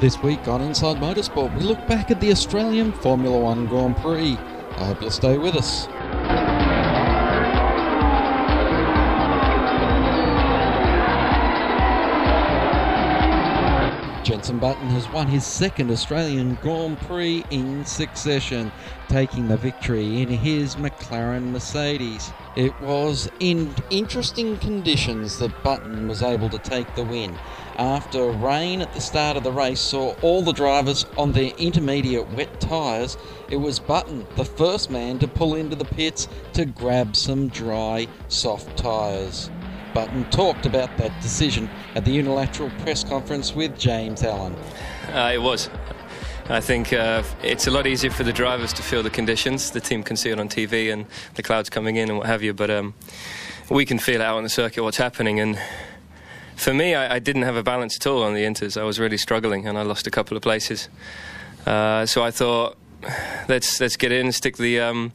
This week on Inside Motorsport, we look back at the Australian Formula One Grand Prix. I hope you'll stay with us. Button has won his second Australian Grand Prix in succession, taking the victory in his McLaren Mercedes. It was in interesting conditions that Button was able to take the win. After rain at the start of the race saw all the drivers on their intermediate wet tyres, it was Button, the first man to pull into the pits to grab some dry, soft tyres. Button talked about that decision at the unilateral press conference with James Allen. Uh, it was. I think uh, it's a lot easier for the drivers to feel the conditions. The team can see it on TV and the clouds coming in and what have you, but um, we can feel out on the circuit what's happening. And for me, I, I, didn't have a balance at all on the inters. I was really struggling, and I lost a couple of places. Uh, so I thought, let's let's get in and stick the um,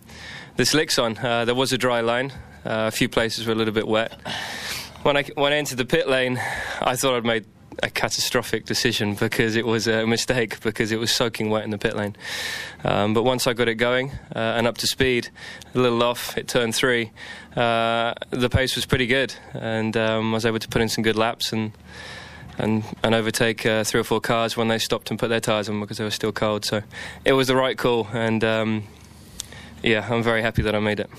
the slicks on. Uh, there was a dry line. Uh, a few places were a little bit wet when I when I entered the pit lane, I thought I'd made a catastrophic decision because it was a mistake because it was soaking wet in the pit lane. Um, but once I got it going uh, and up to speed, a little off, it turned three. Uh, the pace was pretty good, and um, I was able to put in some good laps and and and overtake uh, three or four cars when they stopped and put their tyres on because they were still cold. So it was the right call, and um, yeah, I'm very happy that I made it.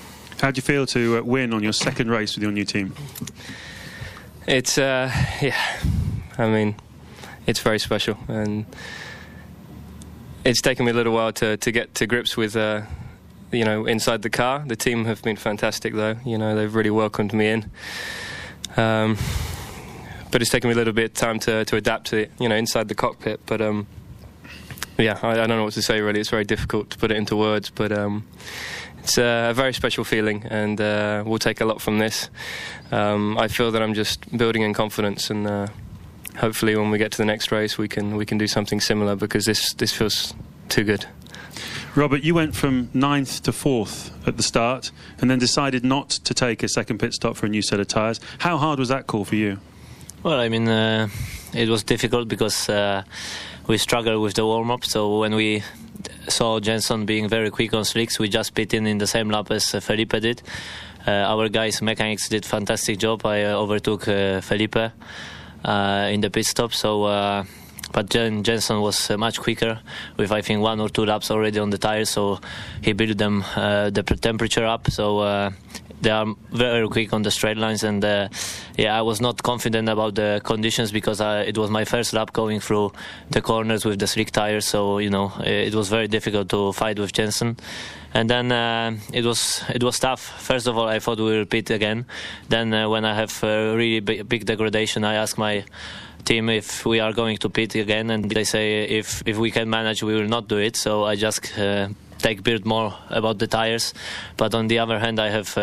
How do you feel to uh, win on your second race with your new team? It's uh, yeah, I mean, it's very special, and it's taken me a little while to to get to grips with. Uh, you know, inside the car, the team have been fantastic. Though, you know, they've really welcomed me in. Um, but it's taken me a little bit of time to, to adapt to it, you know, inside the cockpit. But um, yeah, I, I, don't know what to say really. It's very difficult to put it into words, but um, it's a very special feeling, and uh, we'll take a lot from this. Um, I feel that I'm just building in confidence, and uh, hopefully, when we get to the next race, we can we can do something similar because this this feels too good. Robert, you went from ninth to fourth at the start, and then decided not to take a second pit stop for a new set of tyres. How hard was that call for you? Well, I mean, uh, it was difficult because uh, we struggled with the warm up. So when we saw Jenson being very quick on slicks. We just pit in in the same lap as uh, Felipe did. Uh, our guys, mechanics, did fantastic job. I uh, overtook Felipe in the pit stop. So but Jen, Jenson was uh, much quicker with I think one or two laps already on the tires so he built them uh, the temperature up so uh, they are very quick on the straight lines and yeah I was not confident about the conditions because I, it was my first lap going through the corners with the slick tires so you know it was very difficult to fight with Jenson and then uh, it was it was tough. First of all, I thought we will repeat again. Then uh, when I have uh, really big, big, degradation, I ask my team if we are going to pit again, and they say if if we can manage, we will not do it. So I just uh, take build more about the tires. But on the other hand, I have.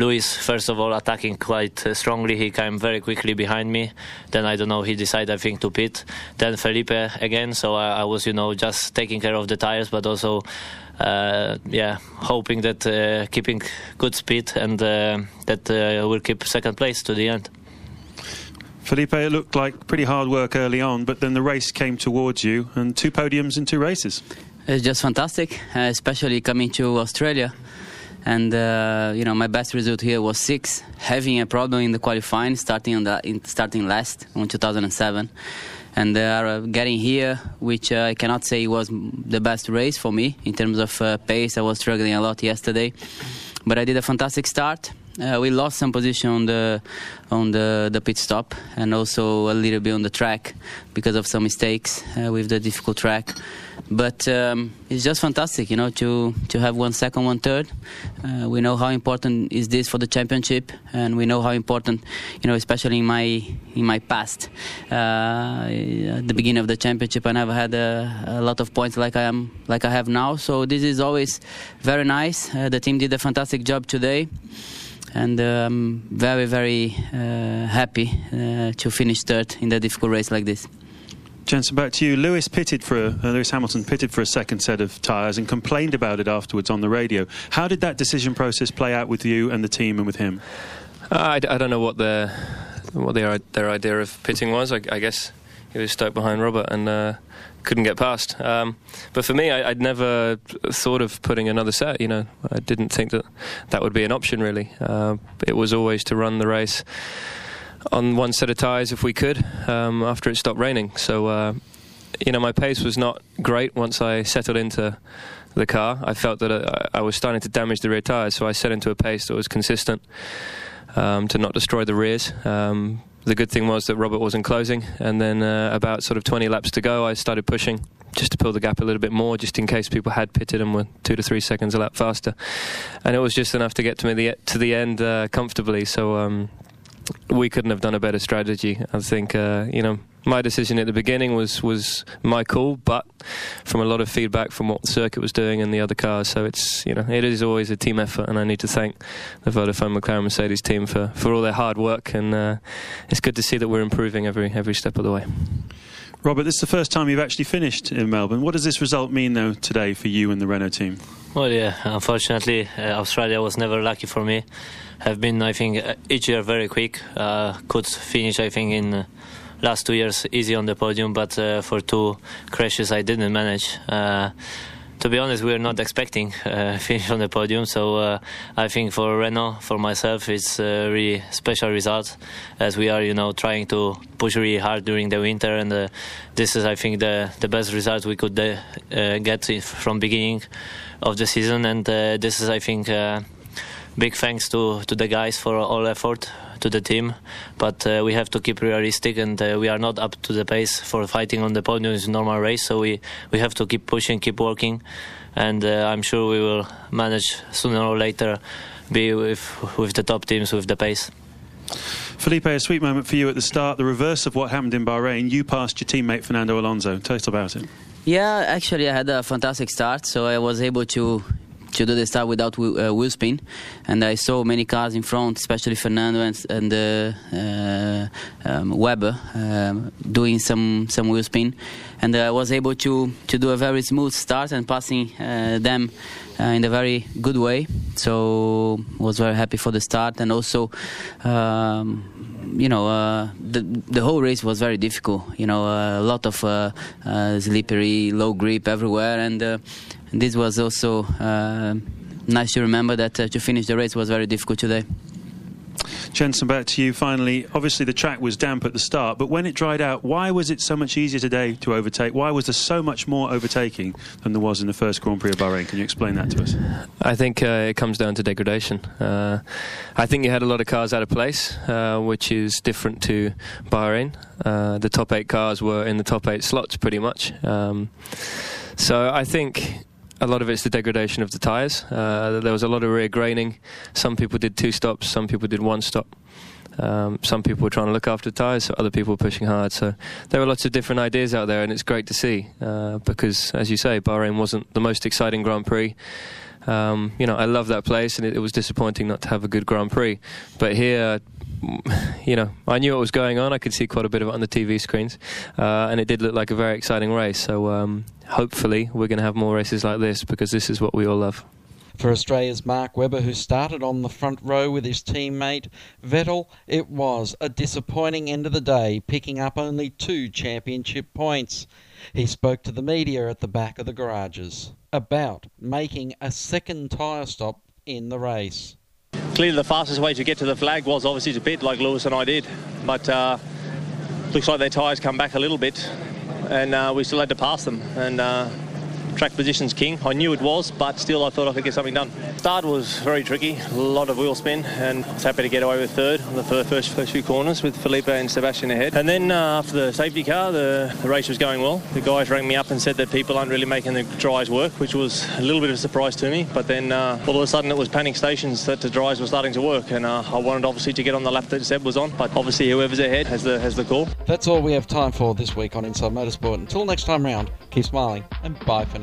Lewis, first of all, attacking quite uh, strongly. He came very quickly behind me. Then I don't know. He decided, I think, to pit. Then Felipe again. So I, I was, you know, just taking care of the tires, but also, uh, yeah, hoping that uh, keeping good speed and uh, that uh, we'll keep second place to the end. Felipe, it looked like pretty hard work early on, but then the race came towards you, and two podiums in two races. It's just fantastic, uh, especially coming to Australia. And uh, you know, my best result here was six, having a problem in the qualifying, starting on the in, starting last in 2007, and uh, getting here, which uh, I cannot say was the best race for me in terms of uh, pace. I was struggling a lot yesterday, but I did a fantastic start. Uh, we lost some position on the on the, the pit stop and also a little bit on the track because of some mistakes uh, with the difficult track. But um, it's just fantastic, you know, to to have one second, one third. Uh, we know how important is this for the championship, and we know how important, you know, especially in my in my past. Uh, at the beginning of the championship, I never had a, a, lot of points like I am like I have now. So this is always very nice. Uh, the team did a fantastic job today and I'm very, very uh, happy uh, to finish third in a difficult race like this. Jenson, back to you. Lewis pitted for a, uh, Lewis Hamilton pitted for a second set of tyres and complained about it afterwards on the radio. How did that decision process play out with you and the team and with him? Uh, I, I, don't know what their what their their idea of pitting was. I, I guess he was stuck behind Robert and uh, couldn't get past. Um, but for me, I, would never thought of putting another set. You know, I didn't think that that would be an option really. Uh, it was always to run the race on one set of tyres if we could um, after it stopped raining. So, uh, you know, my pace was not great once I settled into the car. I felt that uh, I, was starting to damage the rear tyres, so I set into a pace that was consistent um, to not destroy the rears. Um, the good thing was that Robert wasn't closing, and then uh, about sort of 20 laps to go, I started pushing just to pull the gap a little bit more, just in case people had pitted and were two to three seconds a lap faster. And it was just enough to get to me the, to the end uh, comfortably. So um, we couldn't have done a better strategy. I think uh, you know my decision at the beginning was was my call, but from a lot of feedback from what the circuit was doing and the other cars. So it's you know it is always a team effort, and I need to thank the Vodafone McLaren Mercedes team for, for all their hard work, and uh, it's good to see that we're improving every every step of the way. Robert, this is the first time you've actually finished in Melbourne. What does this result mean, though, today for you and the Renault team? Well, yeah, unfortunately, uh, Australia was never lucky for me. Have been, I think, uh, each year very quick. Uh, could finish, I think, in uh, last two years easy on the podium, but uh, for two crashes I didn't manage. Uh, to be honest, we were not expecting uh, finish on the podium. So uh, I think for Renault, for myself, it's a really special result, as we are, you know, trying to push really hard during the winter, and uh, this is, I think, the the best result we could uh, get from beginning of the season, and this is, I think. Big thanks to, to the guys for all effort to the team, but uh, we have to keep realistic, and uh, we are not up to the pace for fighting on the podium in a normal race. So we we have to keep pushing, keep working, and uh, I'm sure we will manage sooner or later be with with the top teams with the pace. Felipe, a sweet moment for you at the start. The reverse of what happened in Bahrain. You passed your teammate Fernando Alonso. Tell us about it. Yeah, actually, I had a fantastic start, so I was able to to do the start without uh, wheel spin, and I saw many cars in front, especially Fernando and, and uh, uh, um, Webber um, doing some some wheel spin, and I was able to to do a very smooth start and passing uh, them uh, in a very good way. So was very happy for the start, and also. Um, you know, uh, the the whole race was very difficult. You know, a lot of slippery, low grip everywhere, and this was also uh, nice to remember that uh, to finish the race was very difficult today. Jenson, back to you finally. Obviously, the track was damp at the start, but when it dried out, why was it so much easier today to overtake? Why was there so much more overtaking than there was in the first Grand Prix of Bahrain? Can you explain that to us? I think uh, it comes down to degradation. Uh, I think you had a lot of cars out of place, uh, which is different to Bahrain. Uh, the top eight cars were in the top eight slots pretty much. Um, so I think a lot of it's the degradation of the tyres. Uh, there was a lot of rear graining. Some people did two stops, some people did one stop. Um, some people were trying to look after the tyres, so other people were pushing hard. So there were lots of different ideas out there, and it's great to see uh, because, as you say, Bahrain wasn't the most exciting Grand Prix. Um, you know, I love that place, and it, it, was disappointing not to have a good Grand Prix. But here, you know, I knew what was going on. I could see quite a bit of it on the TV screens, uh, and it did look like a very exciting race. So um, hopefully, we're going to have more races like this because this is what we all love. For Australia's Mark Webber, who started on the front row with his teammate Vettel, it was a disappointing end of the day, picking up only two championship points. He spoke to the media at the back of the garages about making a second tyre stop in the race. Clearly the fastest way to get to the flag was obviously to pit like Lewis and I did, but uh, looks like their tyres come back a little bit and uh, we still had to pass them and uh, track position's king. I knew it was, but still I thought I could get something done. Start was very tricky, a lot of wheel spin, and I was happy to get away with third on the first, first few corners with Felipe and Sebastian ahead. And then uh, after the safety car, the, the, race was going well. The guys rang me up and said that people aren't really making the dries work, which was a little bit of a surprise to me. But then uh, all of a sudden it was panic stations that the dries were starting to work, and uh, I wanted obviously to get on the lap that Seb was on, but obviously whoever's ahead has the has the call. That's all we have time for this week on Inside Motorsport. Until next time round, keep smiling and bye for